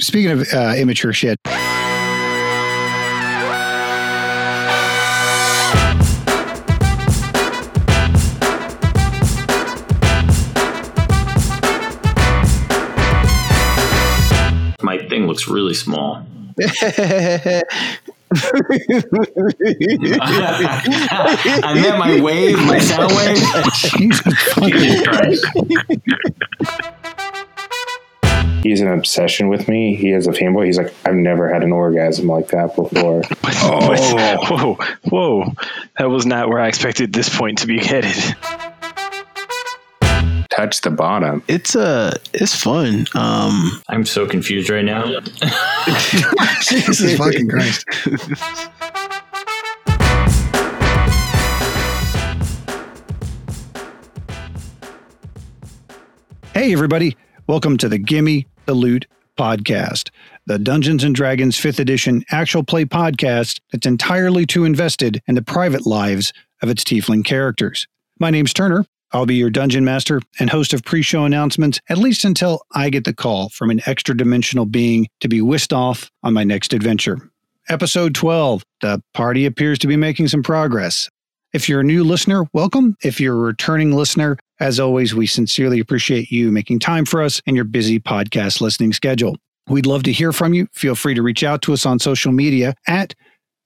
speaking of uh, immature shit. My thing looks really small. Hey, I meant my wave, my sound wave. Jesus fucking Christ. He's an obsession with me. He has a fanboy. He's like, I've never had an orgasm like that before. oh. Whoa, whoa. That was not where I expected this point to be headed. Touch the bottom. It's uh it's fun. Um I'm so confused right now. Jesus fucking Christ. Hey, everybody. Welcome to the Gimme the Loot podcast, the Dungeons and Dragons 5th edition actual play podcast that's entirely too invested in the private lives of its tiefling characters. My name's Turner. I'll be your dungeon master and host of pre show announcements, at least until I get the call from an extra dimensional being to be whisked off on my next adventure. Episode 12 The party appears to be making some progress. If you're a new listener, welcome. If you're a returning listener, as always, we sincerely appreciate you making time for us and your busy podcast listening schedule. We'd love to hear from you. Feel free to reach out to us on social media at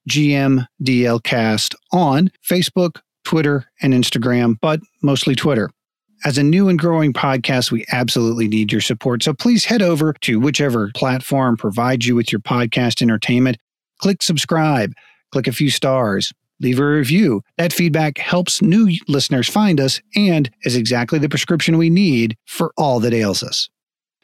GMDLcast on Facebook, Twitter, and Instagram, but mostly Twitter. As a new and growing podcast, we absolutely need your support. So please head over to whichever platform provides you with your podcast entertainment. Click subscribe, click a few stars, leave a review. That feedback helps new listeners find us and is exactly the prescription we need for all that ails us.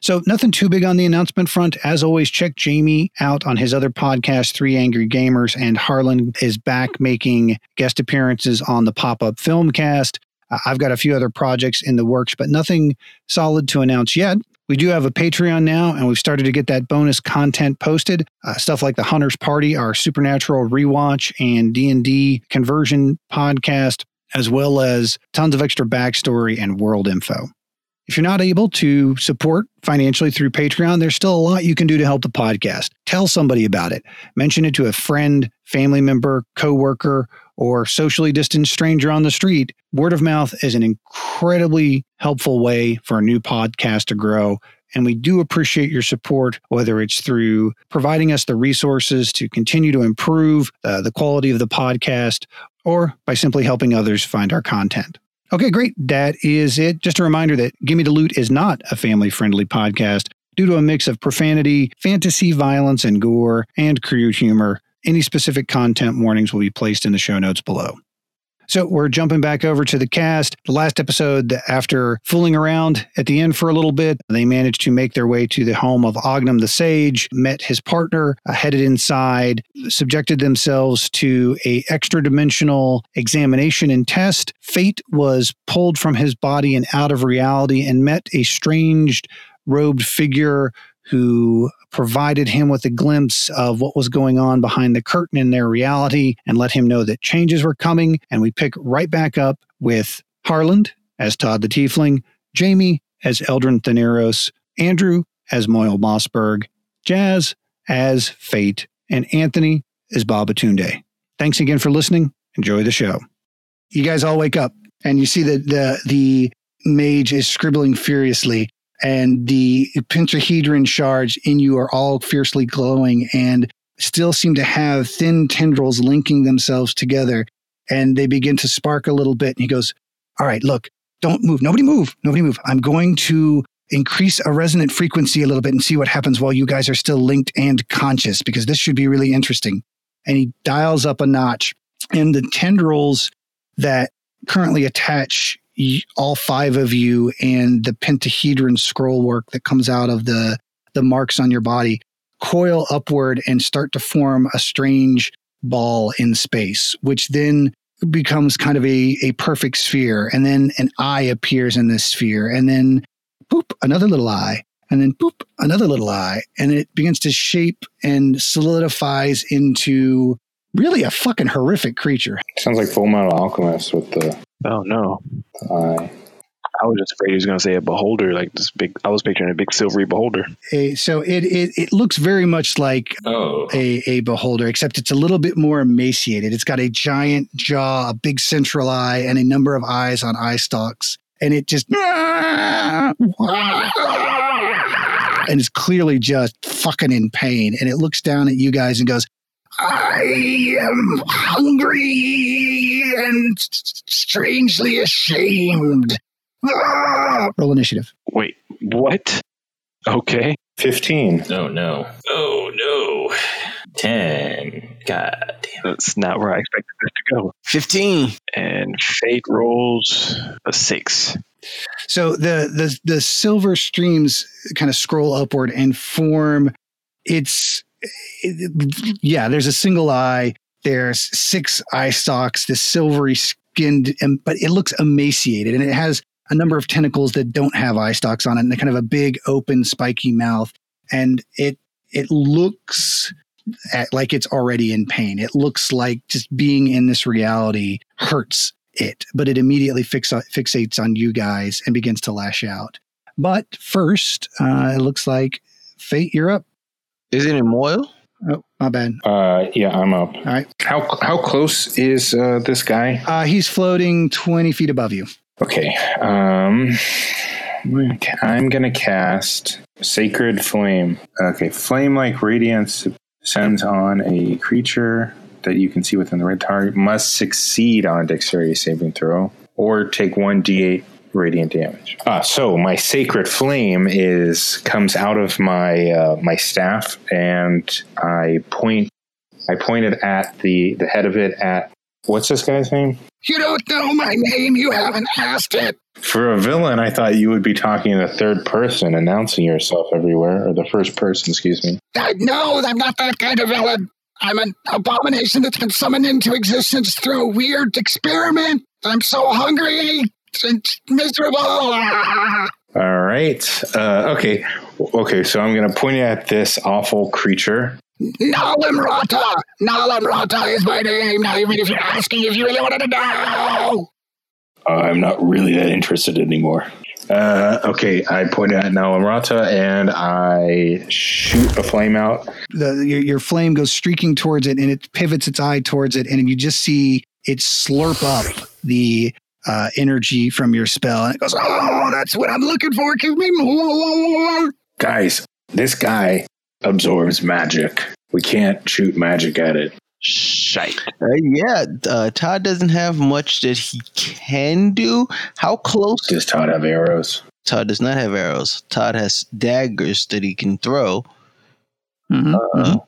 So, nothing too big on the announcement front. As always, check Jamie out on his other podcast, Three Angry Gamers, and Harlan is back making guest appearances on the Pop Up Filmcast. Uh, I've got a few other projects in the works, but nothing solid to announce yet. We do have a Patreon now, and we've started to get that bonus content posted. Uh, stuff like the Hunter's Party, our Supernatural rewatch, and D and D conversion podcast, as well as tons of extra backstory and world info. If you're not able to support financially through Patreon, there's still a lot you can do to help the podcast. Tell somebody about it. Mention it to a friend, family member, coworker, or socially distanced stranger on the street. Word of mouth is an incredibly helpful way for a new podcast to grow. And we do appreciate your support, whether it's through providing us the resources to continue to improve uh, the quality of the podcast or by simply helping others find our content. Okay, great. That is it. Just a reminder that Gimme the Loot is not a family friendly podcast due to a mix of profanity, fantasy violence and gore, and crude humor. Any specific content warnings will be placed in the show notes below. So we're jumping back over to the cast. The last episode, after fooling around at the end for a little bit, they managed to make their way to the home of Ognum the Sage, met his partner, uh, headed inside, subjected themselves to a extra dimensional examination and test. Fate was pulled from his body and out of reality and met a strange robed figure who provided him with a glimpse of what was going on behind the curtain in their reality and let him know that changes were coming. And we pick right back up with Harland as Todd the Tiefling, Jamie as Eldrin Thaneros, Andrew as Moyle Mossberg, Jazz as Fate, and Anthony as Babatunde. Thanks again for listening. Enjoy the show. You guys all wake up and you see that the the mage is scribbling furiously and the pentahedron shards in you are all fiercely glowing and still seem to have thin tendrils linking themselves together. And they begin to spark a little bit. And he goes, All right, look, don't move. Nobody move. Nobody move. I'm going to increase a resonant frequency a little bit and see what happens while you guys are still linked and conscious, because this should be really interesting. And he dials up a notch. And the tendrils that currently attach all five of you and the pentahedron scroll work that comes out of the the marks on your body coil upward and start to form a strange ball in space which then becomes kind of a, a perfect sphere. And then an eye appears in this sphere. And then poop another little eye. And then poop another little eye. And it begins to shape and solidifies into really a fucking horrific creature. Sounds like Full Metal Alchemist with the Oh no. eye. I was just afraid he was going to say a beholder, like this big. I was picturing a big silvery beholder. A, so it, it it looks very much like Oh. a, a beholder, except it's a little bit more emaciated. It's got a giant jaw, a big central eye, and a number of eyes on eye stalks. And it just and is clearly just fucking in pain. And it looks down at you guys and goes, I am hungry and strangely ashamed. Ah! Roll initiative. Wait, what? Okay. 15. Oh no. Oh no. Ten. God damn. That's not where I expected this to go. 15. And Fate rolls a six. So the the the silver streams kind of scroll upward and form. It's it- yeah. There's a single eye. There's six eye stalks. This silvery skinned, but it looks emaciated, and it has a number of tentacles that don't have eye stalks on it, and kind of a big open spiky mouth. And it it looks at, like it's already in pain. It looks like just being in this reality hurts it, but it immediately fix, fixates on you guys and begins to lash out. But first, uh, it looks like Fate, you're up. Is it in Moyle? Oh, my bad. Uh, yeah, I'm up. All right. How how close is uh, this guy? Uh, he's floating 20 feet above you. Okay. Um, I'm gonna cast Sacred Flame. Okay, flame-like radiance sends on a creature that you can see within the red target. Must succeed on a Dexterity saving throw or take one d8 radiant damage. Ah, so my Sacred Flame is comes out of my uh, my staff, and I point. I pointed at the the head of it at what's this guy's name? You don't know my name. You haven't asked it. For a villain, I thought you would be talking in the third person, announcing yourself everywhere, or the first person, excuse me. I know I'm not that kind of villain. I'm an abomination that's been summoned into existence through a weird experiment. I'm so hungry and miserable. All right. Uh, okay. Okay. So I'm going to point at this awful creature. Nalimrata! Nalimrata is my name. Now, even if you're asking if you really wanted to know. Uh, I'm not really that interested anymore. Uh, okay. I point at Nalamrata and I shoot a flame out. The, your, your flame goes streaking towards it and it pivots its eye towards it, and you just see it slurp up the uh, energy from your spell. And it goes, Oh, that's what I'm looking for. Give me more. Guys, this guy absorbs magic. We can't shoot magic at it. Shite. Uh, yeah, uh, Todd doesn't have much that he can do. How close? Does Todd have arrows? Todd does not have arrows. Todd has daggers that he can throw. Mhm, mhm.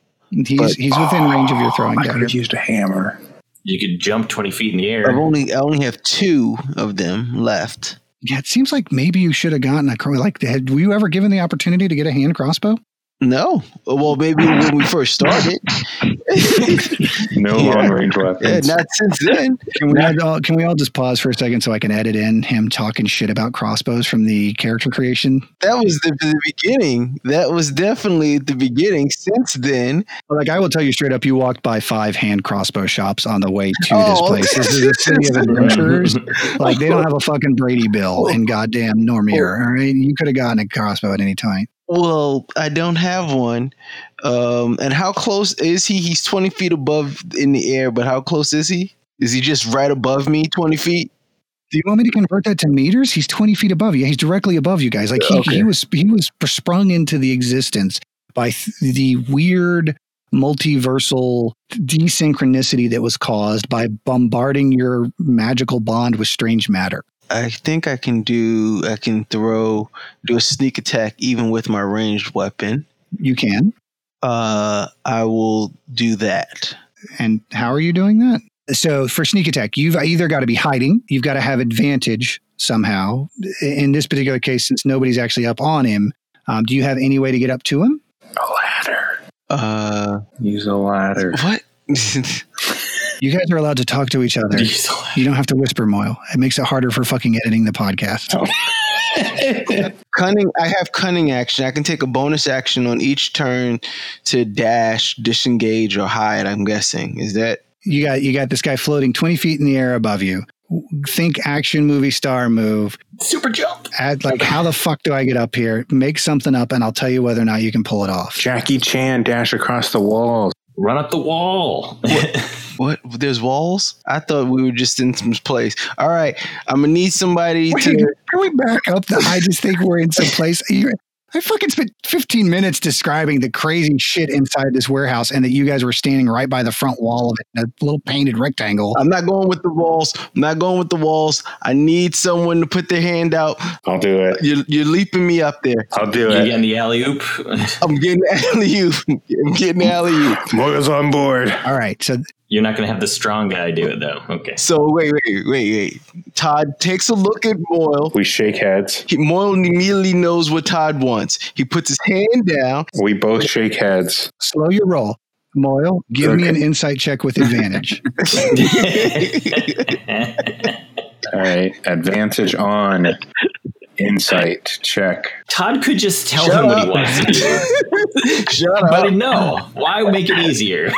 He's, but- he's within range of your throwing I could dagger. have used a hammer. You could jump twenty feet in the air. I've air. only I only have two of them left. Yeah, it seems like maybe you should have gotten a cro- like. Had were you ever given the opportunity to get a hand crossbow? No, well maybe when we first started. No Yeah. long range yeah, weapons. not since then. Can we all, can we all just pause for a second so I can edit in him talking shit about crossbows from the character creation? That was the, the beginning. That was definitely the beginning. Since then, Like I will tell you straight up, you walked by five hand crossbow shops on the way to this Oh, place. This is a city of adventurers. Like they don't have a fucking Brady Bill in oh. goddamn Normir. Oh. All right, you could have gotten a crossbow at any time. Well, I don't have one. Um, and how close is he? He's twenty feet above in the air, but how close is he? Is he just right above me, twenty feet? Do you want me to convert that to meters? He's twenty feet above you. He's directly above you guys. Like he, Okay. he was he was sprung into the existence by th- the weird multiversal desynchronicity that was caused by bombarding your magical bond with strange matter. I think I can do. I can throw, do a sneak attack even with my ranged weapon. You can. Uh, I will do that. And how are you doing that? So for sneak attack, you've either got to be hiding, you've got to have advantage somehow. In this particular case, since nobody's actually up on him, um, do you have any way to get up to him? A ladder. Uh, Use a ladder. what? You guys are allowed to talk to each other. Diesel. You don't have to whisper, Moyle. It makes it harder for fucking editing the podcast. Oh. cunning. I have cunning action. I can take a bonus action on each turn to dash, disengage, or hide. I'm guessing. Is that You got you got this guy floating twenty feet in the air above you. think action movie star move. Super jump. Add like, how the fuck do I get up here? Make something up, and I'll tell you whether or not you can pull it off. Jackie Chan dash across the walls. Run up the wall. What? There's walls? I thought we were just in some place. All right, I'm gonna need somebody Wait, to. can we back up? The, I just think we're in some place. I fucking spent 15 minutes describing the crazy shit inside this warehouse, and that you guys were standing right by the front wall of it, in a little painted rectangle. I'm not going with the walls. I'm not going with the walls. I need someone to put their hand out. I'll do it. You're, you're leaping me up there. I'll do it. You it. getting the alley oop? I'm getting alley oop. I'm getting alley oop. Moyle's on board. All right, so You're not going to have the strong guy do it, though. Okay. So wait, wait, wait, wait. Todd takes a look at Moyle. We shake heads. He, Moyle immediately knows what Todd wants. He puts his hand down. We both shake heads. slow your roll. Moyle, give me an insight check with advantage. All right. Advantage on. Insight check. Todd could just tell Shut him what he wants to do. Shut but up. no, why make it easier?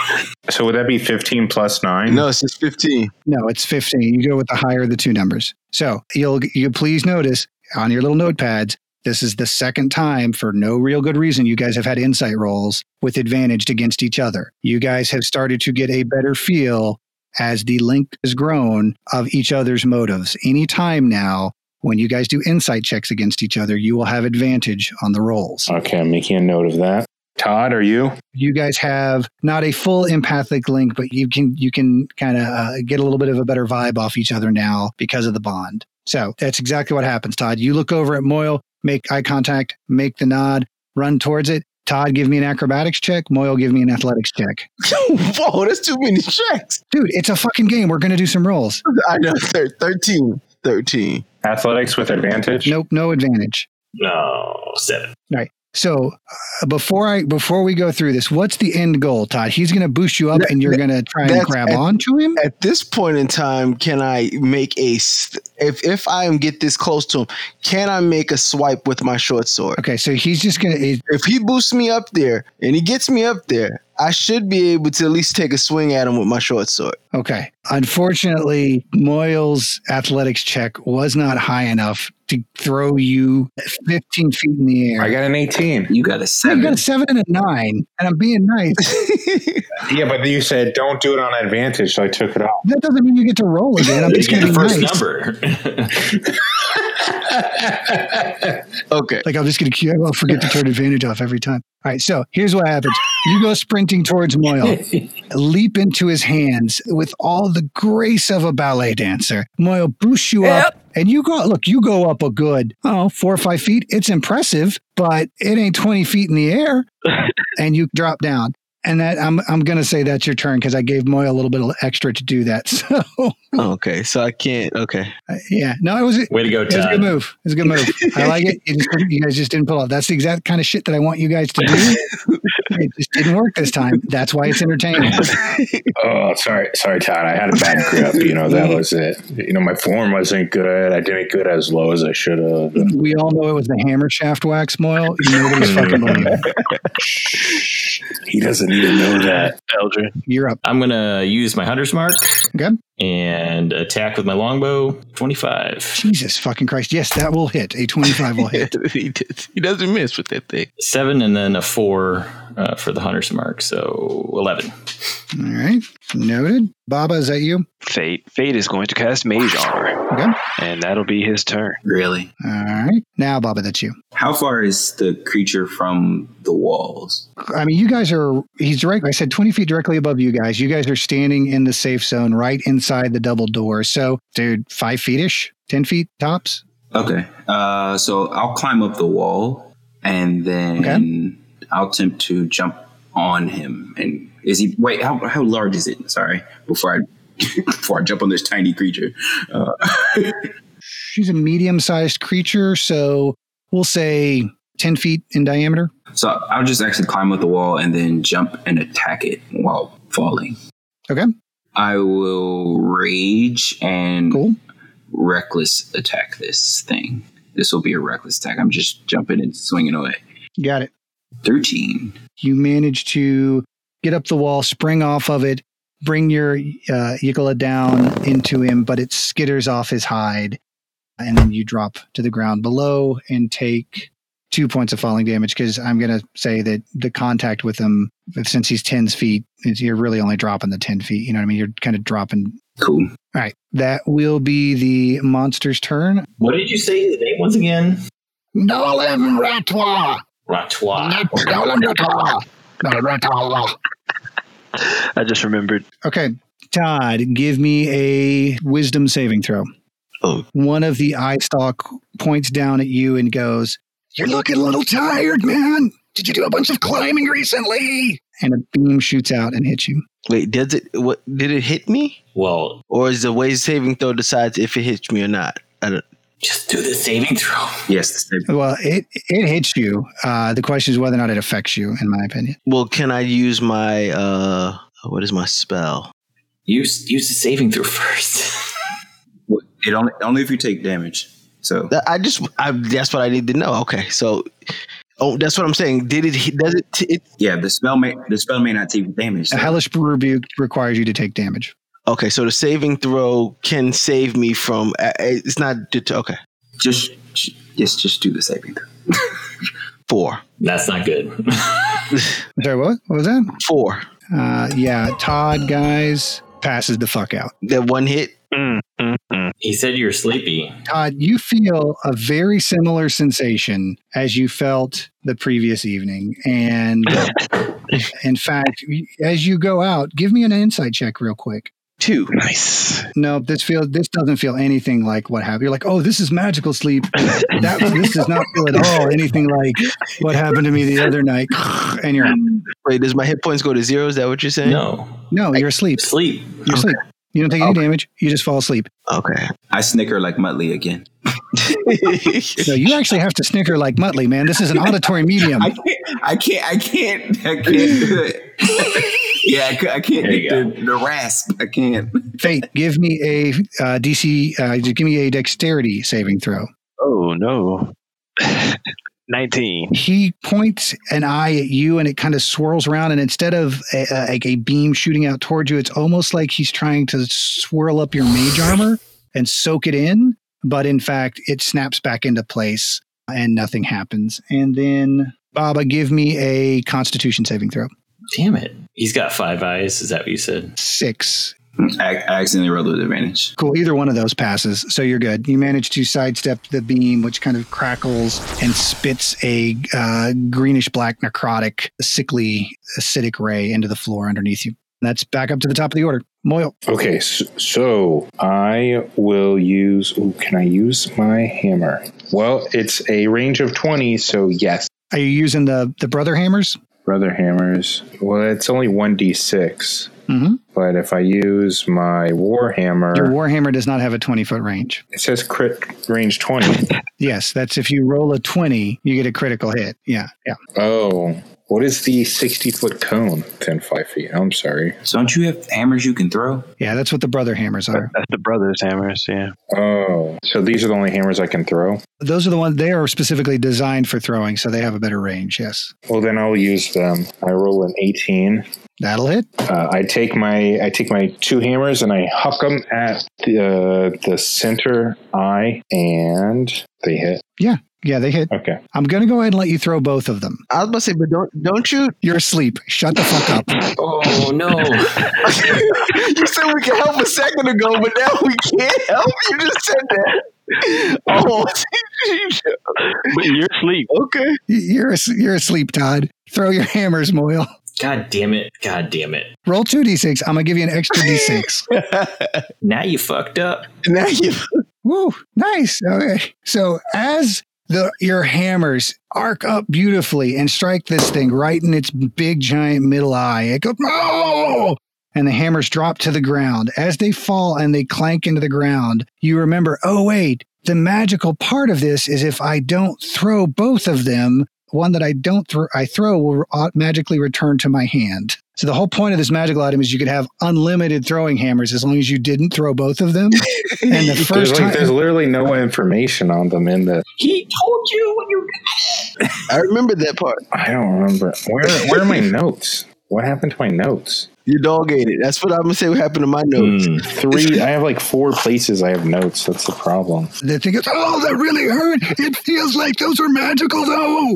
So would that be 15 plus 9? No, it's just 15. No, it's 15. You go with the higher of the two numbers. So you'll you please notice on your little notepads, this is the second time for no real good reason you guys have had insight rolls with advantage against each other. You guys have started to get a better feel as the link has grown of each other's motives. Anytime now, when you guys do insight checks against each other, you will have advantage on the rolls. Okay, I'm making a note of that. Todd, are you? you guys have not a full empathic link, but you can you can kind of uh, get a little bit of a better vibe off each other now because of the bond. So that's exactly what happens, Todd. You look over at Moyle, make eye contact, make the nod, run towards it. Todd, give me an acrobatics check. Moyle, give me an athletics check. Whoa, that's too many checks. Dude, it's a fucking game. We're gonna do some rolls. I know. Thir- 13. 13. Athletics with advantage? Nope, no advantage. No, seven. So uh, before I before we go through this, what's the end goal, Todd? He's gonna boost you up, That- and you're gonna try and grab at- onto him. At this point in time, can I make a if if I get this close to him, can I make a swipe with my short sword? Okay, so he's just gonna. If he boosts me up there and he gets me up there, I should be able to at least take a swing at him with my short sword. Okay. Unfortunately, Moyle's athletics check was not high enough to throw you 15 feet in the air. I got an 18. You got a you seven. got a seven and a nine, and I'm being nice. Yeah, but you said don't do it on advantage, so I took it off. that doesn't mean you get to roll again. I'm just get going to the be first nice. number. okay. Like I'm just going to I'll forget to turn advantage off every time. All right, so here's what happens: you go sprinting towards Moyle, leap into his hands with all the grace of a ballet dancer. Moyle boosts you up, and you go. Look, you go up a good oh four or five feet. It's impressive, but it ain't twenty feet in the air, and you drop down. And that I'm I'm gonna say that's your turn because I gave Moyle a little bit of extra to do that. So Okay. So I can't. Okay. uh, yeah, no, it was Way to go, was a good move. It was a good move. I like it. You, just, you guys just didn't pull off. That's the exact kind of shit that I want you guys to do. it just didn't work this time. That's why it's entertaining. Oh, sorry, sorry, Todd. I had a bad grip. You know that was it. You know my form wasn't good. I didn't get as low as I should have. We all know it was the hammer shaft wax Moyle. Nobody's fucking believing. He doesn't even know that. Eldrin. You're up. I'm going to use my hunter's mark Okay. And attack with my longbow. 25. Jesus fucking Christ. Yes, that will hit. A 25 will hit. he, does- he doesn't miss with that thing. Seven and then a four uh, for the hunter's mark. So 11. All right. Noted. Baba, is that you? Fate. Fate is going to cast Mage Armor, Okay. and that'll be his turn. really? All right. Now, Baba, that's you. How far is the creature from the walls? I mean, you guys are, he's direct. I said 20 feet directly above you guys. You guys are standing in the safe zone right inside the double door. So, dude, five feet ish, 10 feet tops. Okay. Uh, so I'll climb up the wall and then I'll attempt to jump on him. And is he? Wait, how how large is it? Sorry, before I before I jump on this tiny creature. Uh, She's a medium sized creature. So, we'll say 10 feet in diameter. so I'll just actually climb up the wall and then jump and attack it while falling. Okay. I will rage and Cool. reckless attack this thing. This will be a reckless attack. I'm just jumping and swinging away. Got it. 13. You manage to get up the wall, spring off of it, bring your uh, Yicola down into him, but it skitters off his hide, and then you drop to the ground below and take two points of falling damage because I'm going to say that the contact with him, since he's 10 feet, is you're really only dropping the 10 feet. You know what I mean? You're kind of dropping. Cool. All right. That will be the monster's turn. What did you say the name once again? Nolan Ratois. Ratois. Nolan Ratois. Nolan Ratois. I just remembered. Okay. Todd, give me a wisdom saving throw. Oh. One of the eye stalk points down at you and goes, You're looking a little tired, man. Did you do a bunch of climbing recently? And a beam shoots out and hits you. Wait, does it? What did it hit me, Well, or is the way saving throw decides if it hits me or not? I don't, just do the saving throw. Yes, the same. Well, it it hits you. Uh, the question is whether or not it affects you, in my opinion. well, can I use my uh? What is my spell? Use use the saving throw first. It only only if you take damage. So I just I, that's what I need to know. Okay, so oh, that's what I'm saying. Did it? Does it? it yeah, the spell may the spell may not take damage. A So hellish rebuke requires you to take damage. okay, so the saving throw can save me from. Uh, it's not okay. just just just do the saving throw. Four, That's not good. Sorry, what? What was that? four. Uh, yeah, Todd, guys, passes the fuck out. That one hit. Mm, mm, mm. he said you were sleepy. Todd, you feel a very similar sensation as you felt the previous evening. And in fact, as you go out, give me an insight check real quick. Two. Nice. No, this feel this doesn't feel anything like what happened. You're like, oh, this is magical sleep. That this does not feel at all anything like what happened to me the other night. And you're Wait, does my hit points go to zero? Is that what you're saying? No, no, you're asleep. sleep. You're asleep. You don't take any damage. You just fall asleep. Okay. I snicker like Muttley again. No, you actually have to snicker like Muttley, man. This is an auditory medium. I can't. I can't. I can't. I can't do it. yeah, I, ca- I can't There you get the, the rasp. I can't. Fate, give me a uh, DC. Uh, give me a dexterity saving throw. Oh no. Nineteen. He points an eye at you, and it kind of swirls around. And instead of a, a, like a beam shooting out towards you, it's almost like he's trying to swirl up your mage armor and soak it in. But in fact, it snaps back into place, and nothing happens. And then Baba, give me a Constitution saving throw. Damn it. He's got five eyes. Is that what you said? Six. I, I accidentally rolled with advantage. Cool. Either one of those passes. So you're good. You manage to sidestep the beam, which kind of crackles and spits a uh, greenish black, necrotic, sickly, acidic ray into the floor underneath you. That's back up to the top of the order. Moyle. Okay, so, so I will use. Ooh, can I use my hammer? Well, it's a range of 20, so yes. Are you using the, the brother hammers? Brother hammers. Well, it's only 1d6. Mm-hmm. But if I use my Warhammer, Your Warhammer does not have a 20 foot range. it says crit range 20. Yes, that's if you roll a 20, you get a critical hit. Yeah. Yeah. oh, what is the 60 foot cone? 10, 5 feet. I'm sorry. So don't you have hammers you can throw? Yeah. That's what the brother hammers are. That's the brothers' hammers. Yeah. Oh, so these are the only hammers I can throw? Those are the ones, they are specifically designed for throwing, so they have a better range. Yes. Well, then I'll use them. I roll an 18. That'll hit. Uh, I take my I take my two hammers and I huck them at the uh, the center eye, and they hit. Yeah, they hit. Okay. I'm going to go ahead and let you throw both of them. I was about to say, but don't don't you? You're asleep. Shut the fuck up. Oh no. you said we could help a second ago, but now we can't help. You just said that. Oh, But you're asleep. okay. You're as- you're asleep, Todd. Throw your hammers, Moyle. God damn it. God damn it. Roll two d6. I'm gonna give you an extra d6. Now you fucked up. now you. Woo, nice. Okay. So as the your hammers arc up beautifully and strike this thing right in its big giant middle eye, it goes "Oh!" and the hammers drop to the ground. As they fall and they clank into the ground, you remember, oh wait, the magical part of this is if I don't throw both of them, one that I don't throw, I throw will magically return to my hand. So the whole point of this magical item is you could have unlimited throwing hammers as long as you didn't throw both of them. And the There's first like time, there's literally no information on them in the. He told you when you I remember that part. I don't remember where where are my notes. What happened to my notes? Your dog ate it. That's what I'm gonna say. What happened to my notes? Hmm. Three. I have like four places I have notes. That's the problem. The thing is, oh, that really hurt. It feels like those are magical, though.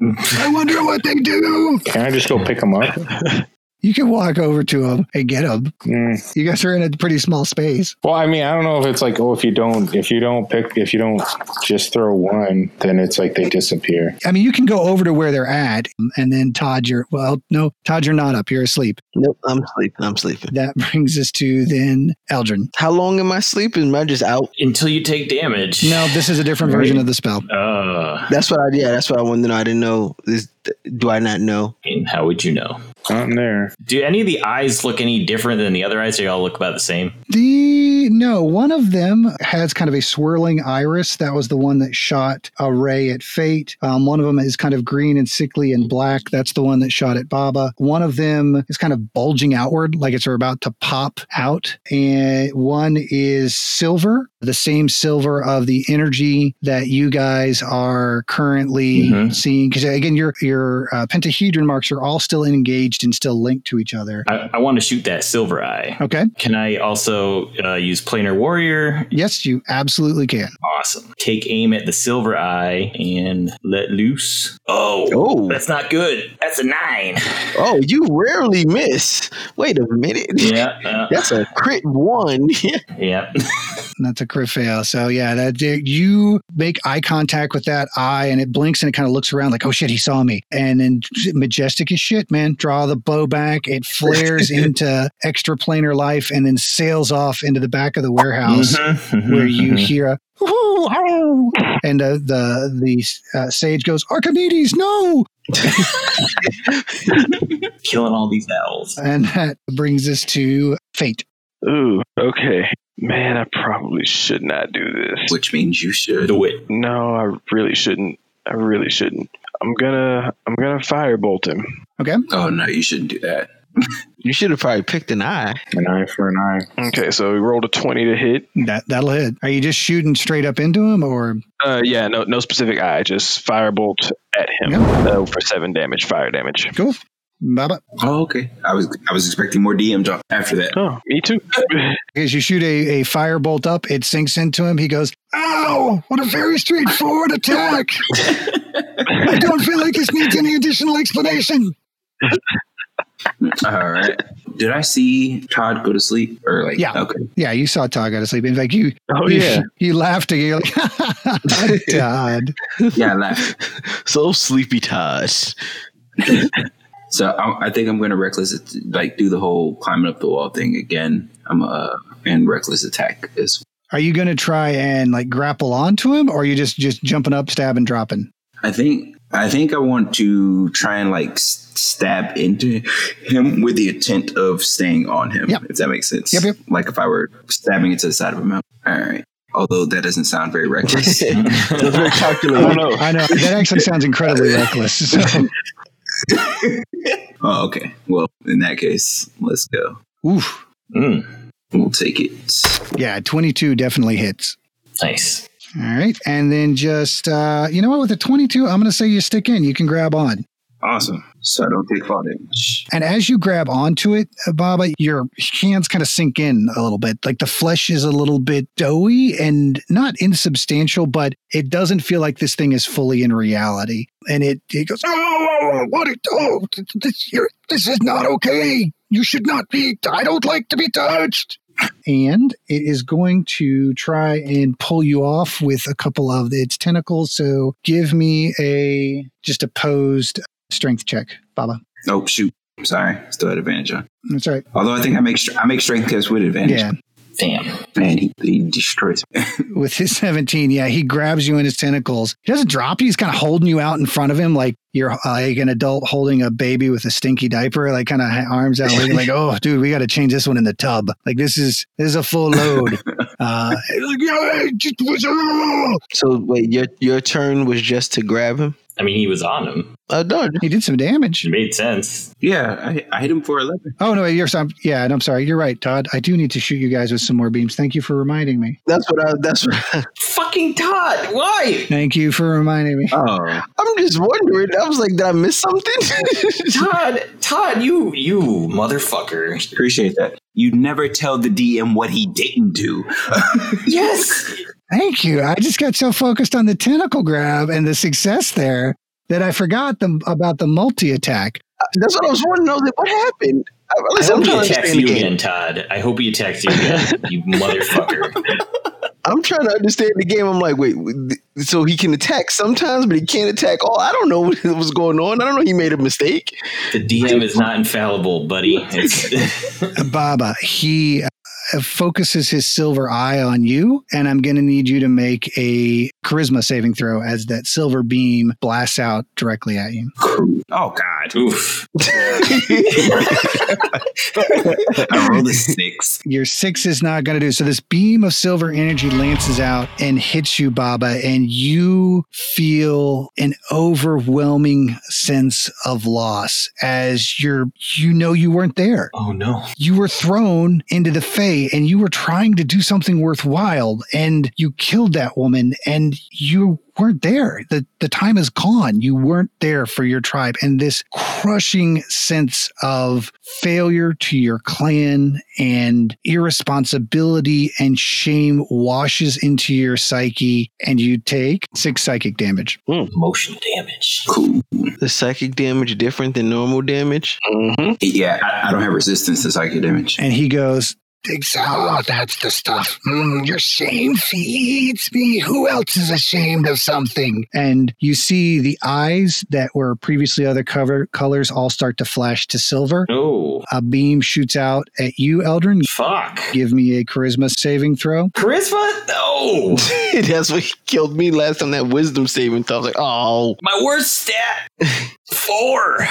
I wonder what they do. Can I just go pick them up? You can walk over to them and get them. Mm. You guys are in a pretty small space. Well, I mean, I don't know if it's like, oh, if you don't, if you don't pick, if you don't just throw one, then it's like they disappear. I mean, you can go over to where they're at, and then Todd, you're well, no, Todd, you're not up. You're asleep. Nope, I'm sleeping. I'm sleeping. That brings us to then Eldrin. How long am I sleeping? Am I just out? Until you take damage. No, this is a different version of the spell. Uh, That's what I yeah. That's what I wanted to know. I didn't know. This, do I not know? and how would you know? Not in there. Do any of the eyes look any different than the other eyes? They all look about the same? The no, one of them has kind of a swirling iris. That was the one that shot a ray at Fate. Um, one of them is kind of green and sickly and black. That's the one that shot at Baba. One of them is kind of bulging outward, like it's about to pop out. And one is silver, the same silver of the energy that you guys are currently Mhm. seeing. Because again, your your uh, pentahedron marks are all still engaged and still linked to each other. I, I want to shoot that silver eye. Okay. Can I also uh, use planar warrior? Yes, you absolutely can. Awesome. Take aim at the silver eye and let loose. Oh, Oh, that's not good. That's a nine. oh, you rarely miss. Wait a minute. Yeah, uh, That's a crit one. yeah. That's a crit fail. So yeah, that you make eye contact with that eye, and it blinks and it kind of looks around like, oh shit, he saw me. And then majestic as shit, man. Draw the bow back. It flares into extra planar life, and then sails off into the back of the warehouse, Mhm, mhm, where you mhm. hear a. And uh, the the uh, sage goes, Archimedes, no! killing all these owls. And that brings us to fate. Ooh, okay. Man, I probably should not do this. which means you should. Do it. No, I really shouldn't. I really shouldn't. I'm gonna I'm gonna firebolt him. Okay. Oh no, you shouldn't do that. you should have probably picked an eye. An eye for an eye. Okay, so we rolled a twenty to hit. That that'll hit. Are you just shooting straight up into him, or Uh, yeah, no, no specific eye, just firebolt at him Yeah. uh, for seven damage, fire damage. cool? Baba. Oh, okay. I was I was expecting more DM talk after that. Oh, me too. As you shoot a, a firebolt up, it sinks into him. He goes, Ow! What a very straightforward attack! I don't feel like this needs any additional explanation. All right. Did I see Todd go to sleep or like? Yeah. Okay. Yeah, you saw Todd go to sleep. In fact, you oh you, yeah. you laughed again. You're like, Todd. Yeah, I laughed. So sleepy Todd. So I, I think I'm going to reckless like do the whole climbing up the wall thing again. I'm uh and reckless attack is. Are you going to try and like grapple onto him, or are you just just jumping up, stabbing, dropping? I think I think I want to try and like stab into him with the intent of staying on him. Yep. If that makes sense. Yep, yep. Like if I were stabbing into the side of a mountain. All right. Although that doesn't sound very reckless. That's very I calculated. don't know. I know that actually sounds incredibly reckless. So, oh, okay. Well, in that case, let's go. oof, Mm, We'll take it. yeah, twenty-two definitely hits. nice. All right, and then just uh, you know what? With a twenty-two, I'm going to say you stick in. You can grab on. Awesome. So I don't take fall damage. And as you grab onto it, uh, Baba, your hands kind of sink in a little bit. Like the flesh is a little bit doughy and not insubstantial, but it doesn't feel like this thing is fully in reality. And it, it goes, oh, what? It, oh, this, this is not okay. You should not be. I don't like to be touched. And it is going to try and pull you off with a couple of its tentacles. So give me a just a posed strength check, Baba. Oh shoot. Sorry. Still had advantage on. That's right. Although I think I make I make strength tests with advantage. Yeah. Damn. Man, he, he destroys me. with his 17 yeah he grabs you in his tentacles he doesn't drop you he's kind of holding you out in front of him like you're uh, like an adult holding a baby with a stinky diaper like kind of arms out like, like oh dude we got to change this one in the tub like this is this is a full load uh like, "Yeah, it just was- oh." So wait, your your turn was just to grab him. I mean, he was on him. Uh, I know. He did some damage. It made sense. Yeah, I, I hit him for 11. Oh no, you're some. Yeah, and I'm sorry. You're right, Todd. I do need to shoot you guys with some more beams. Thank you for reminding me. That's what I. That's what. Fucking Todd, why? Thank you for reminding me. Oh, I'm just wondering. I was like, did I miss something? Todd, Todd, you, you motherfucker. appreciate that. You never tell the DM what he didn't do. Yes. Thank you. I just got so focused on the tentacle grab and the success there that I forgot the, about the multi attack. That's what I was wondering. I was like, what happened? I, I hope he trying attacks you again, Todd. I hope he attacks you again, you motherfucker. I'm trying to understand the game. I'm like, wait, so he can attack sometimes, but he can't attack all. I don't know what was going on. I don't know. He made a mistake. The DM is not infallible, buddy. Baba, he uh, focuses his silver eye on you, and I'm going to need you to make a charisma saving throw as that silver beam blasts out directly at you. Oh, God. oof. I rolled a six. Your six is not going to do. So this beam of silver energy lances out and hits you, Baba, and you feel an overwhelming sense of loss as you're, you know, you weren't there. Oh no. You were thrown into the Fey and you were trying to do something worthwhile and you killed that woman and you weren't there. The the time is gone. You weren't there for your tribe. And this crushing sense of failure to your clan and irresponsibility and shame washes into your psyche and you take six psychic damage. Motion damage. Cool. The psychic damage different than normal damage. Mm-hmm. Yeah, I, I don't have resistance to psychic damage. And he goes, Oh, that's the stuff. Mm, your shame feeds me. Who else is ashamed of something? And you see the eyes that were previously other cover colors all start to flash to silver. Oh, A beam shoots out at you, Eldrin. fuck. Give me a charisma saving throw. Charisma? No. That's what killed me last time. That wisdom saving throw. I was like, oh, My worst stat. Four.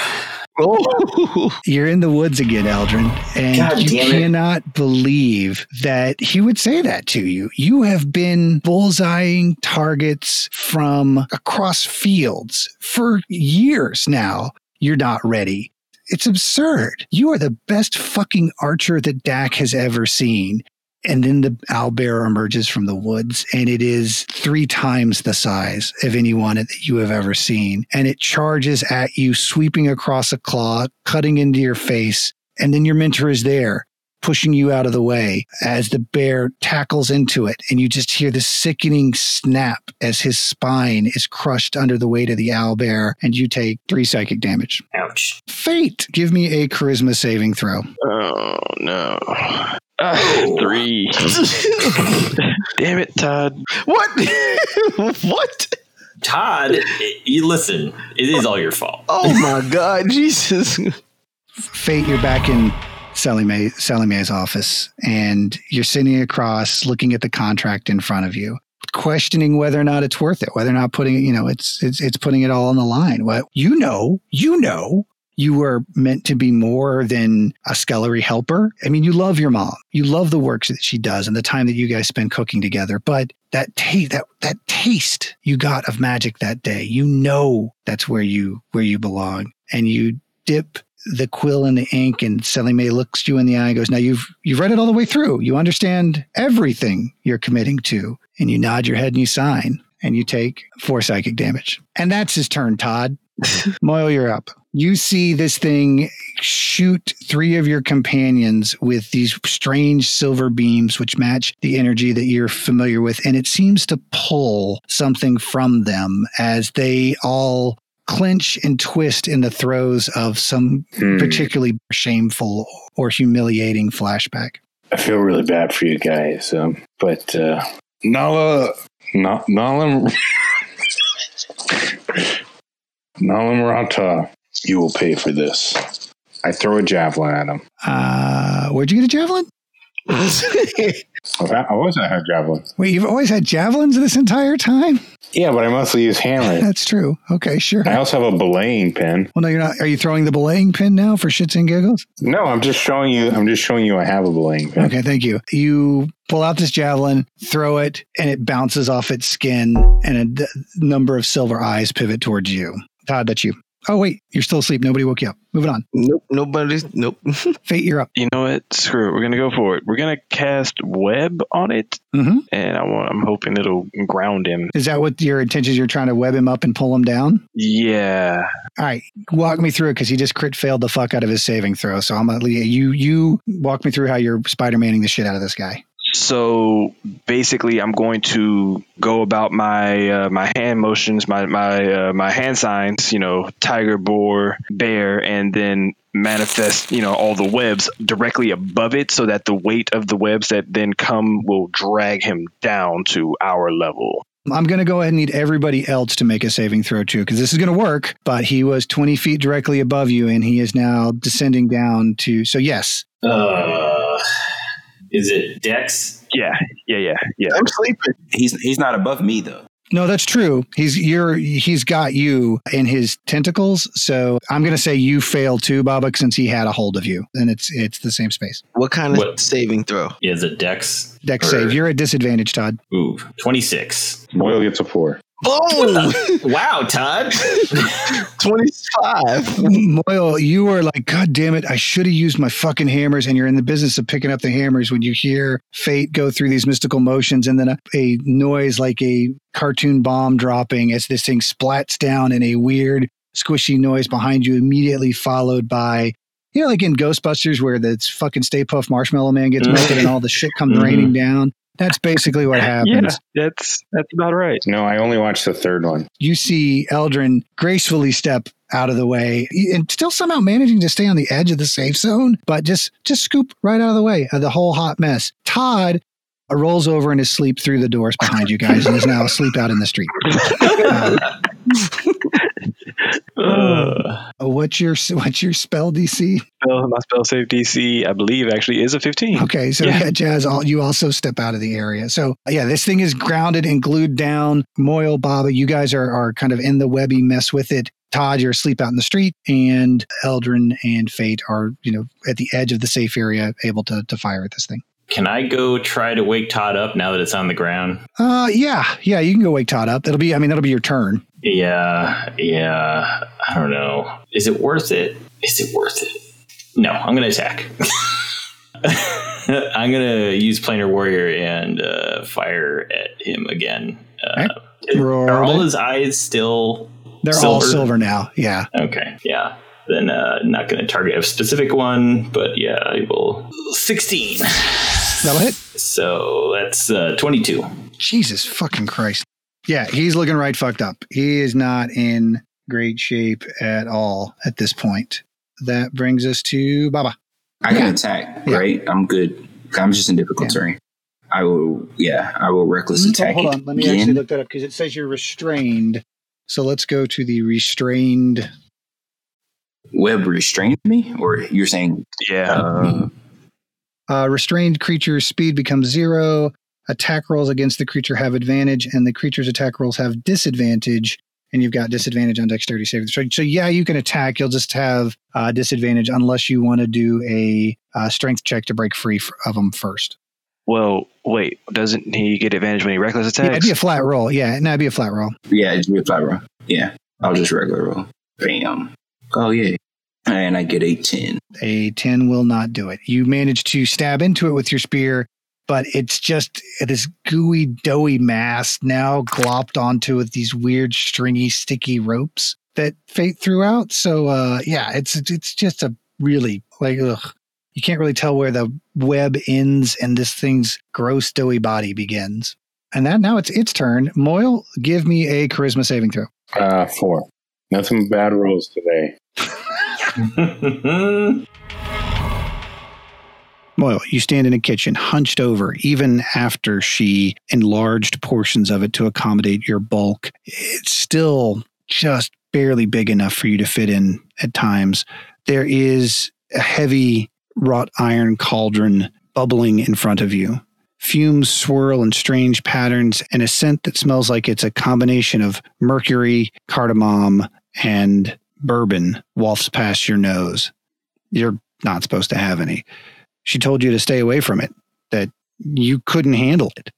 Oh. You're in the woods again, Eldrin, and God you damn it. cannot believe that he would say that to you. You have been bullseyeing targets from across fields for years now. You're not ready. It's absurd. You are the best fucking archer that Dak has ever seen. And then the owlbear emerges from the woods, and it is three times the size of anyone that you have ever seen. And it charges at you, sweeping across a claw, cutting into your face. And then your mentor is there, pushing you out of the way as the bear tackles into it. And you just hear the sickening snap as his spine is crushed under the weight of the owlbear. And you take three psychic damage. Ouch. Fate, give me a charisma saving throw. Oh no. Ah, three. Damn it, Todd. what? what? Todd, i- you listen. It is all your fault. Oh my God, Jesus! Fate, you're back in Sally, Mae, Sally Mae's office and you're sitting across looking at the contract in front of you, questioning whether or not it's worth it, whether or not putting, you know, it's, it's, it's putting it all on the line. What you know, you know, you were meant to be more than a scullery helper. I mean, you love your mom. You love the work that she does and the time that you guys spend cooking together. But that taste, that, that taste you got of magic that day, you know, that's where you, where you belong. And you dip the quill in the ink and Sally Mae looks you in the eye and goes, now you've, you've read it all the way through. You understand everything you're committing to. And you nod your head and you sign and you take four psychic damage. And that's his turn, Todd. Moyle, you're up. You see this thing shoot three of your companions with these strange silver beams, which match the energy that you're familiar with. And it seems to pull something from them as they all clench and twist in the throes of some Hmm. particularly shameful or humiliating flashback. I feel really bad for you guys, um, but uh, Nala, Na- Nala, Nala Marata, you will pay for this. I throw a javelin at him. Uh, where'd you get a javelin? I always had javelins. Wait, you've always had javelins this entire time? Yeah, but I mostly use hammers. That's true. Okay, sure. I also have a belaying pin. Well, no, you're not. Are you throwing the belaying pin now for shits and giggles? No, I'm just showing you. I'm just showing you. I have a belaying pin. Okay, thank you. You pull out this javelin, throw it, and it bounces off its skin, and a d- number of silver eyes pivot towards you. Todd, that's you. Oh, wait, you're still asleep. Nobody woke you up. Moving on. Nope. Nobody's. Nope. Fate, you're up. You know what? Screw it. We're gonna go for it. We're gonna cast web on it, hmm and I want. I'm hoping it'll ground him. Is that what your intentions? You're trying to web him up and pull him down? Yeah. All right, walk me through it because he just crit failed the fuck out of his saving throw. So I'm gonna you you walk me through how you're Spider Maning the shit out of this guy. So basically, I'm going to go about my uh, my hand motions, my my uh, my hand signs. You know, tiger, boar, bear, and then manifest. You know, all the webs directly above it, so that the weight of the webs that then come will drag him down to our level. I'm going to go ahead and need everybody else to make a saving throw too, because this is going to work. But he was 20 feet directly above you, and he is now descending down to. So yes, Uh, is it Dex? Yeah, yeah, yeah, yeah. I'm sleeping. He's he's not above me though. no, that's true. He's you're he's got you in his tentacles. So I'm going to say you failed too, Babak, since he had a hold of you, and it's it's the same space. What kind of What? saving throw? Is it Dex? Dex Or- save. You're at disadvantage, Todd. Ooh, 26. Moyle gets a four. Boom! Wow, Todd. 25. Moyle, you were like, God damn it, I should have used my fucking hammers. And you're in the business of picking up the hammers when you hear fate go through these mystical motions and then a, a noise like a cartoon bomb dropping as this thing splats down in a weird, squishy noise behind you, immediately followed by. You know, like in Ghostbusters, where the fucking Stay Puft Marshmallow Man gets melted and all the shit comes Mhm. raining down. That's basically what happens. Yeah, that's that's about right. No, I only watched the third one. you see Eldrin gracefully step out of the way and still somehow managing to stay on the edge of the safe zone, but just just scoop right out of the way of the whole hot mess. Todd uh, rolls over in his sleep through the doors behind you guys and is now asleep out in the street. Uh, Uh, what's your what's your spell DC? Spell, my spell save DC, I believe, actually is a 15. Okay, so Yeah. yeah, Jazz, all, you also step out of the area. So yeah, this thing is grounded and glued down. Moyle, Baba, you guys are are kind of in the webby mess with it. Todd, you're asleep out in the street, and Eldrin and Fate are, you know, at the edge of the safe area, able to to fire at this thing. Can I go try to wake Todd up now that it's on the ground? Uh, yeah, yeah, you can go wake Todd up. That'll be, I mean, that'll be your turn. Yeah, yeah. I don't know. Is it worth it? Is it worth it? No, I'm going to attack. I'm going to use Planar Warrior and uh, fire at him again. Uh, Roll are all his eyes still They're all Silver. silver now. Yeah. Okay, yeah. Then uh, not going to target a specific one, but yeah, I will. 16. That'll hit. So that's uh, 22. Jesus fucking Christ. Yeah, he's looking right fucked up. He is not in great shape at all at this point. That brings us to Baba. I can Yeah. attack, Yeah. right? I'm good. I'm just in difficult terrain. I will, yeah, I will reckless attack. Hold on, let me again. actually look that up because it says you're restrained. So let's go to the restrained. Web restrained me, or you're saying Yeah. uh, Uh, restrained creature's speed becomes zero. Attack rolls against the creature have advantage, and the creature's attack rolls have disadvantage. And you've got disadvantage on dexterity saving. So, so yeah, you can attack. You'll just have uh, disadvantage unless you want to do a uh, strength check to break free of them first. Well, wait. Doesn't he get advantage when he reckless attacks? Yeah, it'd be a flat roll. Yeah, no, it'd be a flat roll. yeah, it'd be a flat roll. Yeah, I'll just regular roll. Bam. Oh yeah, and I get a ten. A 10 will not do it. You manage to stab into it with your spear, but it's just this gooey, doughy mass now glopped onto with these weird, stringy, sticky ropes that fate threw out. So, uh, yeah, it's it's just a really like, ugh. You can't really tell where the web ends and this thing's gross, doughy body begins. And that now it's its turn. Moyle, give me a charisma saving throw. Uh, four. Not some bad rolls today. Moyle, you stand in a kitchen, hunched over, even after she enlarged portions of it to accommodate your bulk. It's still just barely big enough for you to fit in at times. There is a heavy wrought iron cauldron bubbling in front of you. Fumes swirl in strange patterns, and a scent that smells like it's a combination of mercury, cardamom, and bourbon wafts past your nose. You're not supposed to have any. She told you to stay away from it, that you couldn't handle it.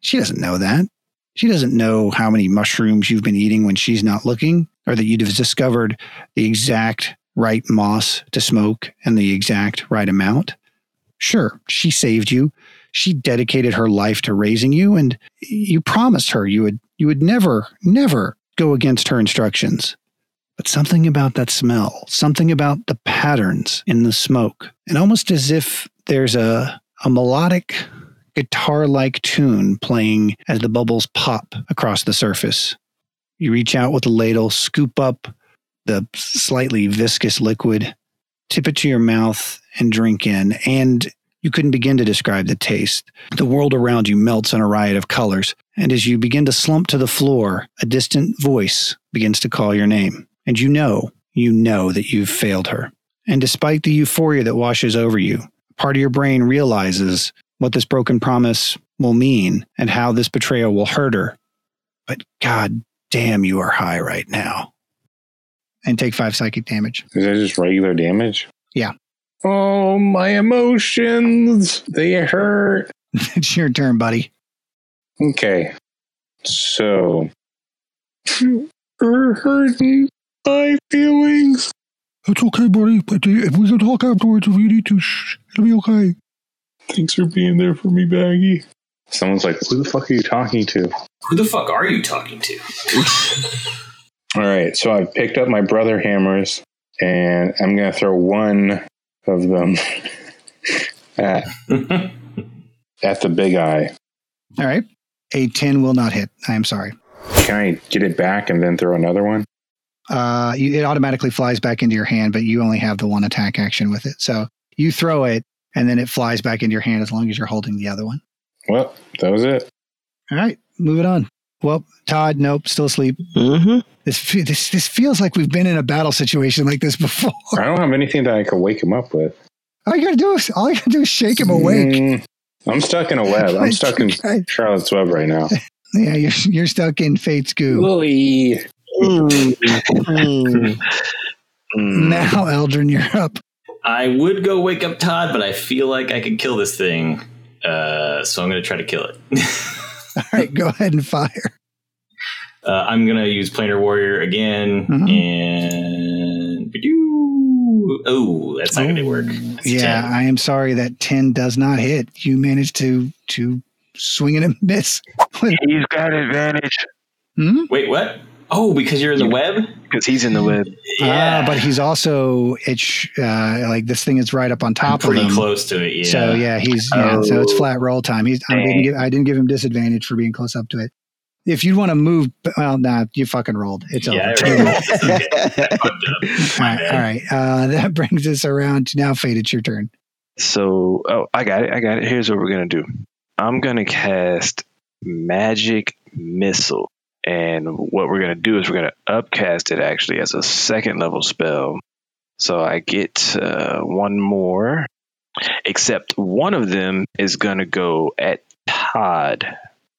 She doesn't know that. She doesn't know how many mushrooms you've been eating when she's not looking, or that you've discovered the exact right moss to smoke and the exact right amount. Sure, she saved you. She dedicated her life to raising you, and you promised her you would you would never, never go against her instructions. But something about that smell, something about the patterns in the smoke, and almost as if there's a, a melodic guitar like tune playing as the bubbles pop across the surface. You reach out with a ladle, scoop up the slightly viscous liquid, tip it to your mouth, and drink in. And you couldn't begin to describe the taste. The world around you melts in a riot of colors. And as you begin to slump to the floor, a distant voice begins to call your name. And you know, you know that you've failed her. And despite the euphoria that washes over you, part of your brain realizes what this broken promise will mean and how this betrayal will hurt her. But god damn, you are high right now. And take five psychic damage. Is that just regular damage? Yeah. Oh, my emotions. They hurt. it's your turn, buddy. Okay. So. You're hurting my feelings. It's okay, buddy. But if we can talk afterwards, if you need to, shh, it'll be okay. Thanks for being there for me, Baggy. Someone's like, who the fuck are you talking to? Who the fuck are you talking to? All right, so I picked up my brother hammers, and I'm gonna throw one of them at at the big eye. All right. A 10 will not hit. I am sorry. Can I get it back and then throw another one? Uh, you, it automatically flies back into your hand, but you only have the one attack action with it. So you throw it, and then it flies back into your hand as long as you're holding the other one. Well, that was it. All right, moving on. Well, Todd, nope, still asleep. Mm-hmm. This this this feels like we've been in a battle situation like this before. I don't have anything that I can wake him up with. All you gotta do is all you gotta do is shake him awake. Mm, I'm stuck in a web. I'm stuck in Right. Charlotte's web right now. Yeah, you're you're stuck in Fate's goo. Lily. Mm. Mm. Now, Eldrin, you're up. I would go wake up Todd, but I feel like I could kill this thing. Uh, so I'm going to try to kill it. All right, go ahead and fire. uh, I'm going to use Planar Warrior again. Mhm. And. Oh, that's not going to work. That's Yeah, 10. I am sorry that ten does not hit. You managed to to swing and miss. He's got advantage Hmm? Wait, what? Oh, because you're in the web? because he's in the web. Ah, but he's also it's uh, like this thing is right up on I'm top of him. pretty close to it. Yeah. So yeah, he's yeah. So it's Oh. flat roll time. He's I didn't give I didn't give him disadvantage for being close up to it. If you want to move, well, nah, you fucking rolled. It's yeah, over. I rolled. Okay. I fucked up. all My right, bad. all right. Uh, that brings us around to now. Fate, it's your turn. So, oh, I got it. I got it. Here's what we're gonna do. I'm gonna cast magic missile, and what we're gonna do is we're gonna upcast it actually as a second level spell. So I get uh, one more, except one of them is gonna go at Todd.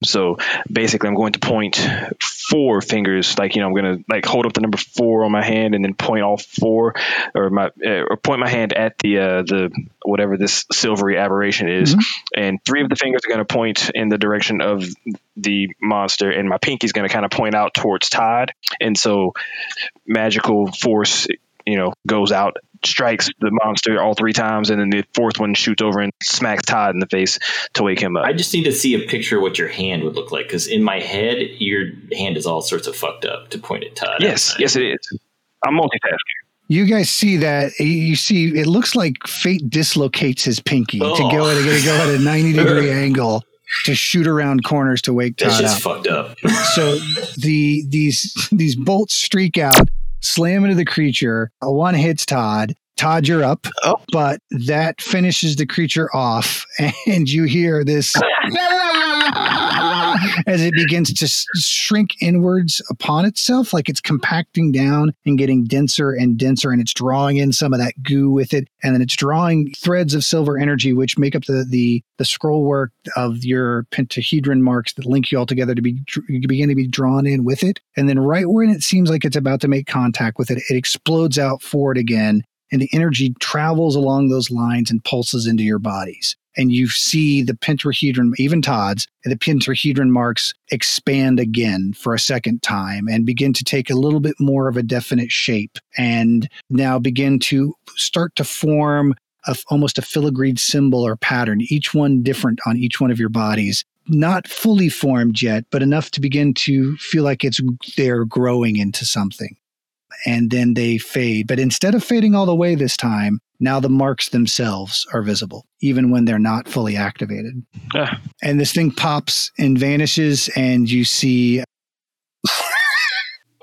So basically, I'm going to point four fingers, like you know, I'm gonna like hold up the number four on my hand and then point all four, or my uh, or point my hand at the uh, the whatever this silvery aberration is, and three of the fingers are going to point in the direction of the monster, and my pinky's going to kind of point out towards Todd, and so magical force, you know, goes out, strikes the monster all three times, and then the fourth one shoots over and smacks Todd in the face to wake him up. I just need to see a picture of what your hand would look like because in my head, your hand is all sorts of fucked up to point at Todd. yes, outside. yes, it is. I'm multitasking. You guys see that? You see, it looks like Fate dislocates his pinky to Oh. go at a, go at a ninety degree angle to shoot around corners to wake That's Todd just up. fucked up. so the these these bolts streak out, slam into the creature. A one hits Todd. Todd, you're up. Oh. But that finishes the creature off, and you hear this as it begins to shrink inwards upon itself, like it's compacting down and getting denser and denser, and it's drawing in some of that goo with it, and then it's drawing threads of silver energy, which make up the the, the scroll work of your pentahedron marks that link you all together to be you begin to be drawn in with it, and then right when it seems like it's about to make contact with it, it explodes out forward again, and the energy travels along those lines and pulses into your bodies. And you see the pentahedron, even Todd's, and the pentahedron marks expand again for a second time and begin to take a little bit more of a definite shape and now begin to start to form a, almost a filigreed symbol or pattern, each one different on each one of your bodies. Not fully formed yet, but enough to begin to feel like it's they're growing into something and then they fade. But instead of fading all the way this time, now the marks themselves are visible, even when they're not fully activated. And this thing pops and vanishes, and you see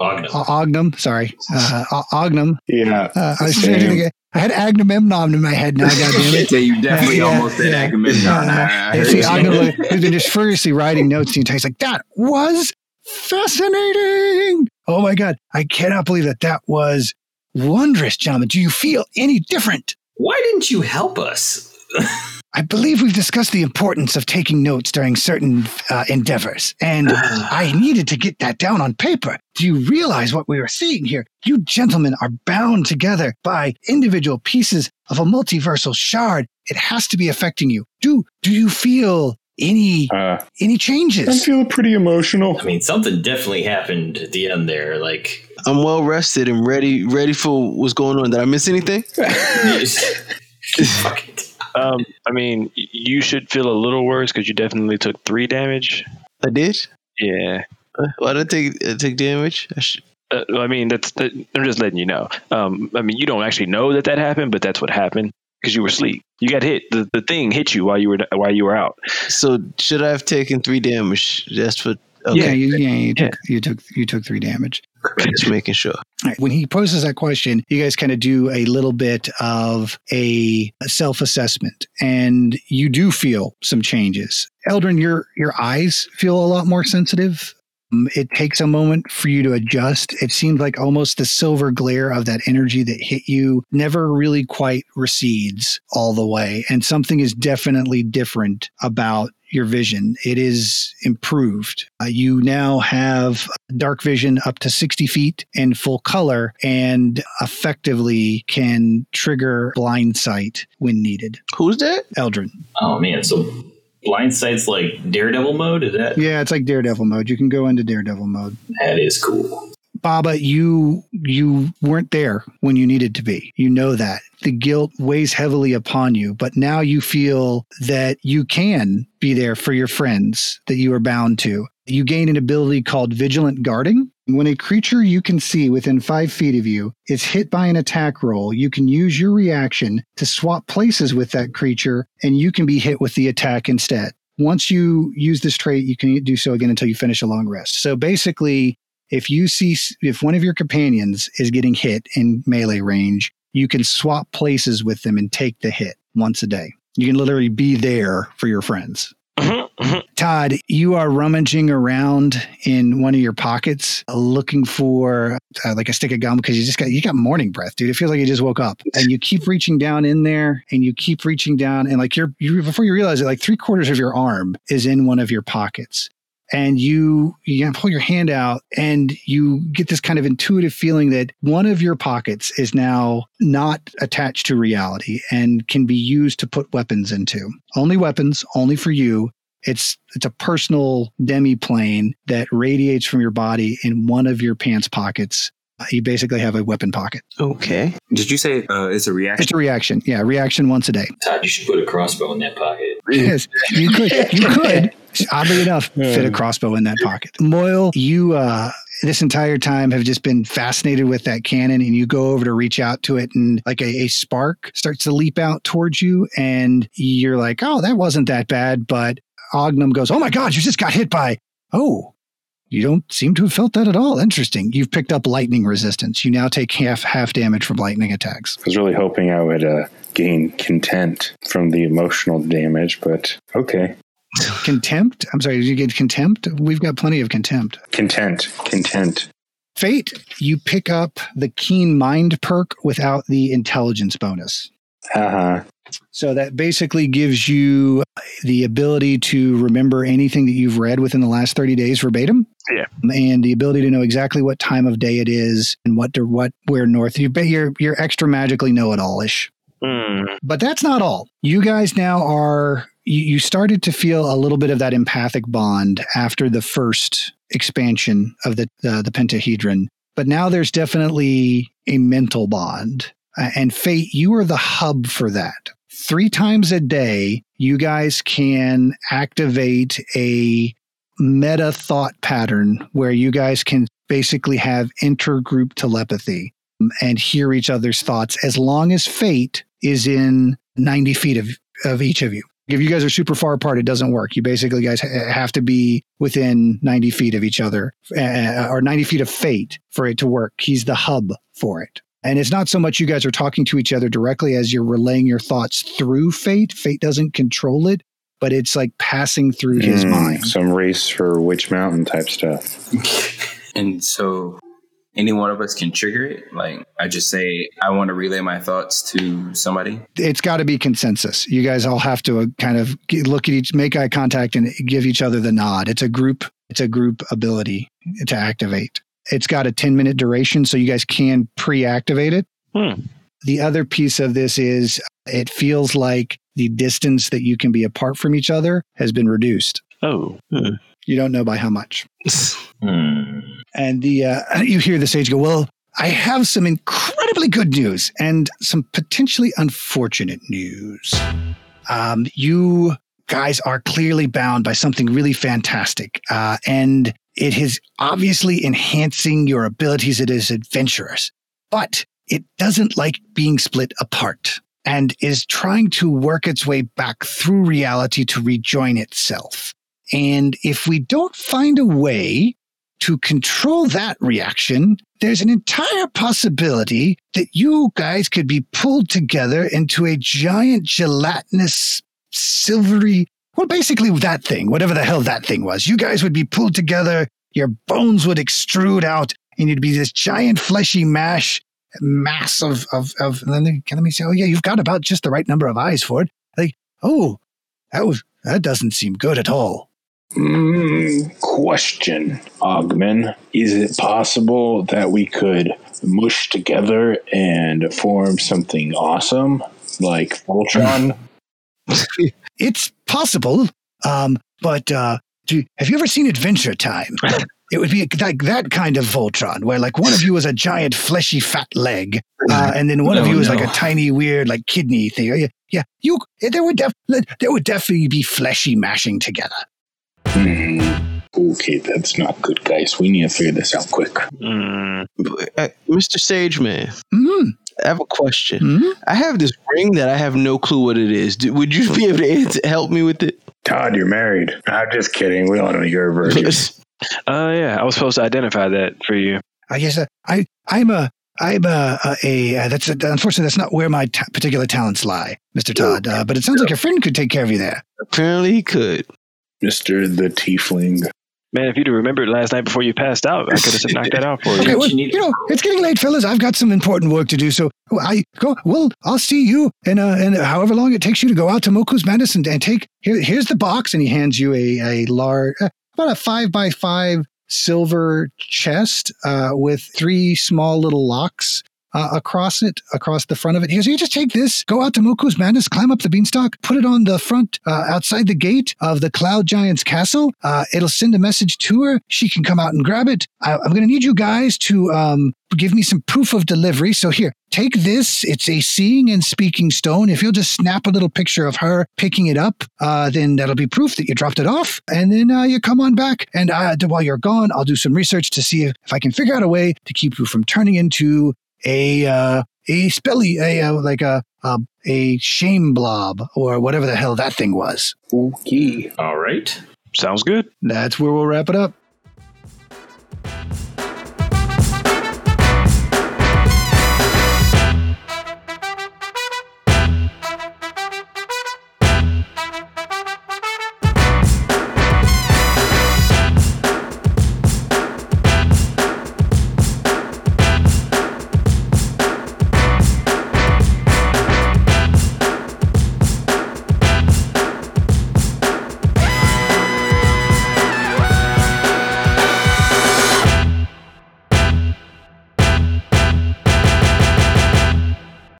Ogden. O- Ognum. Sorry, uh, Ognum. Yeah. Uh, I, was Same. trying I had Agamemnon in my head now. Goddamn it! Yeah, you definitely Yeah, almost did yeah. Agamemnon. Uh, I- I you heard see, you. Ognum has been just furiously writing notes the entire. He's like, "That was fascinating! Oh my god, I cannot believe that. That was wondrous, gentlemen. Do you feel any different?" Why didn't you help us? I believe we've discussed the importance of taking notes during certain uh, endeavors, and I needed to get that down on paper. Do you realize what we are seeing here? You gentlemen are bound together by individual pieces of a multiversal shard. It has to be affecting you. Do do you feel any Uh, any changes. I'm feeling pretty emotional. I mean, something definitely happened at the end there. Like, I'm well rested and ready ready for what's going on. Did I miss anything? Um, I mean, you should feel a little worse because you definitely took three damage. I did. Yeah. Uh, Why did I take uh, take damage? I sh- Uh, I mean, that's that, I'm just letting you know. Um, I mean, you don't actually know that that happened, but that's what happened because you were asleep. You got hit. The, the thing hit you while you were while you were out. so should I have taken three damage? That's what. Okay, yeah, you, yeah, you took you took you took three damage. just making sure. All right, When he poses that question, you guys kind of do a little bit of a self assessment, and you do feel some changes. Eldrin, your your eyes feel a lot more sensitive. Um, It takes a moment for you to adjust. It seems like almost the silver glare of that energy that hit you never really quite recedes all the way. And something is definitely different about your vision. It is improved. Uh, you now have dark vision up to 60 feet in full color and effectively can trigger blind sight when needed. Who's that? Eldrin. Oh man, so blind sight's like Daredevil mode. Is that Yeah, it's like Daredevil mode. You can go into Daredevil mode. that is cool? Baba, you you weren't there when you needed to be. You know that. The guilt weighs heavily upon you, but now you feel that you can be there for your friends that you are bound to. You gain an ability called vigilant guarding. When a creature you can see within five feet of you is hit by an attack roll, you can use your reaction to swap places with that creature and you can be hit with the attack instead. Once you use this trait, you can do so again until you finish a long rest. So basically, if you see if one of your companions is getting hit in melee range, you can swap places with them and take the hit once a day. You can literally be there for your friends. Mhm, mhm. Todd, you are rummaging around in one of your pockets looking for uh, like a stick of gum because you just got you got morning breath, dude. It feels like you just woke up, and you keep reaching down in there, and you keep reaching down, and like you're you before you realize it, like three quarters of your arm is in one of your pockets, and you you pull your hand out, and you get this kind of intuitive feeling that one of your pockets is now not attached to reality and can be used to put weapons into. Only weapons, only for you. It's it's a personal demi plane that radiates from your body in one of your pants pockets. Uh, You basically have a weapon pocket. Okay. Did you say uh, it's a reaction? It's a reaction. Yeah, reaction once a day. Todd, you should put a crossbow in that pocket. Yes, you could. You could. Oddly enough, fit a crossbow in that pocket. Moyle, you uh, this entire time have just been fascinated with that cannon, and you go over to reach out to it, and like a, a spark starts to leap out towards you, and you're like, "Oh, that wasn't that bad." But Ognum goes, "Oh my God, you just got hit by." Oh, You don't seem to have felt that at all. Interesting. You've picked up lightning resistance. You now take half half damage from lightning attacks. I was really hoping I would uh, gain content from the emotional damage, but okay. Contempt? I'm sorry, did you get contempt? We've got plenty of contempt. Content, content. Fate, you pick up the keen mind perk without the intelligence bonus. Uh-huh. So that basically gives you the ability to remember anything that you've read within the last 30 days verbatim. Yeah. And the ability to know exactly what time of day it is and what to, what where north. You you're you're extra magically know it all-ish. Hmm. But that's not all. You guys now are you, you started to feel a little bit of that empathic bond after the first expansion of the uh, the pentahedron. But now there's definitely a mental bond. Uh, and Fate, you are the hub for that. Three times a day, you guys can activate a meta thought pattern where you guys can basically have intergroup telepathy um, and hear each other's thoughts as long as Fate is in 90 feet of, of each of you. If you guys are super far apart, it doesn't work. You basically guys have to be within 90 feet of each other uh, or 90 feet of Fate for it to work. He's the hub for it. And it's not so much you guys are talking to each other directly as you're relaying your thoughts through Fate. Fate doesn't control it, but it's like passing through his Mm, mind. Some race for Witch Mountain type stuff. And so any one of us can trigger it. Like I just say, I want to relay my thoughts to somebody. It's got to be consensus. You guys all have to uh, kind of look at each, make eye contact, and give each other the nod. It's a group. It's a group ability to activate. It's got a 10 minute duration, so you guys can pre activate it. Hmm. The other piece of this is it feels like the distance that you can be apart from each other has been reduced. Oh. You don't know by how much. Hmm. And the uh, you hear the sage go, "Well, I have some incredibly good news and some potentially unfortunate news. Um, you guys are clearly bound by something really fantastic, uh, and it is obviously enhancing your abilities as adventurers. But it doesn't like being split apart." And is trying to work its way back through reality to rejoin itself. And if we don't find a way to control that reaction, there's an entire possibility that you guys could be pulled together into a giant gelatinous, silvery, well, basically that thing, whatever the hell that thing was. You guys would be pulled together, your bones would extrude out, and you'd be this giant fleshy mash mass of of of and then they, let me say, oh yeah, you've got about just the right number of eyes for it. Like, oh, that was that doesn't seem good at all. Mm, question, Ogman. Is it possible that we could mush together and form something awesome like Voltron? It's possible, um, but uh, do, have you ever seen Adventure Time? It would be like that kind of Voltron, where like one of you is a giant fleshy fat leg, uh, and then one of No, you is no. like a tiny weird like kidney thing. Yeah, yeah. You there would def- there would definitely be fleshy mashing together. Hmm. Okay, that's not good, guys. We need to figure this out quick. Hmm. Uh, Mr. Sageman, Mm, I have a question. mm. I have this ring that I have no clue what it is. Do, would you be able to answer, help me with it? Todd, you're married. I'm just kidding. We all know you're a virgin. Uh, yeah, I was supposed to identify that for you. I guess uh, I I'm a I'm a, a, a uh, that's a, unfortunately that's not where my ta particular talents lie, Mister Todd. Uh, but it sounds like your friend could take care of you there. Apparently he could. Mr. the Tiefling. Man, if you'd have remembered last night before you passed out, I could have knocked that out for you. Okay, well, you know, it's getting late, fellas. I've got some important work to do. So I go. Well, I'll see you, and uh, and however long it takes you to go out to Moku's Madness and, and take here. Here's the box, and he hands you a a large, uh, about a five by five silver chest uh, with three small little locks. Uh, across it, across the front of it. He goes, You just take this, go out to Moku's Madness, climb up the beanstalk, put it on the front, uh, outside the gate of the Cloud Giant's castle. Uh, it'll send a message to her. She can come out and grab it. I, I'm going to need you guys to um, give me some proof of delivery. So here, take this. It's a seeing and speaking stone. If you'll just snap a little picture of her picking it up, uh, then that'll be proof that you dropped it off. And then uh, you come on back. And uh, while you're gone, I'll do some research to see if I can figure out a way to keep you from turning into a uh, a spelly a uh, like a um, a shame blob or whatever the hell that thing was. Okay. All right. Sounds good. That's where we'll wrap it up.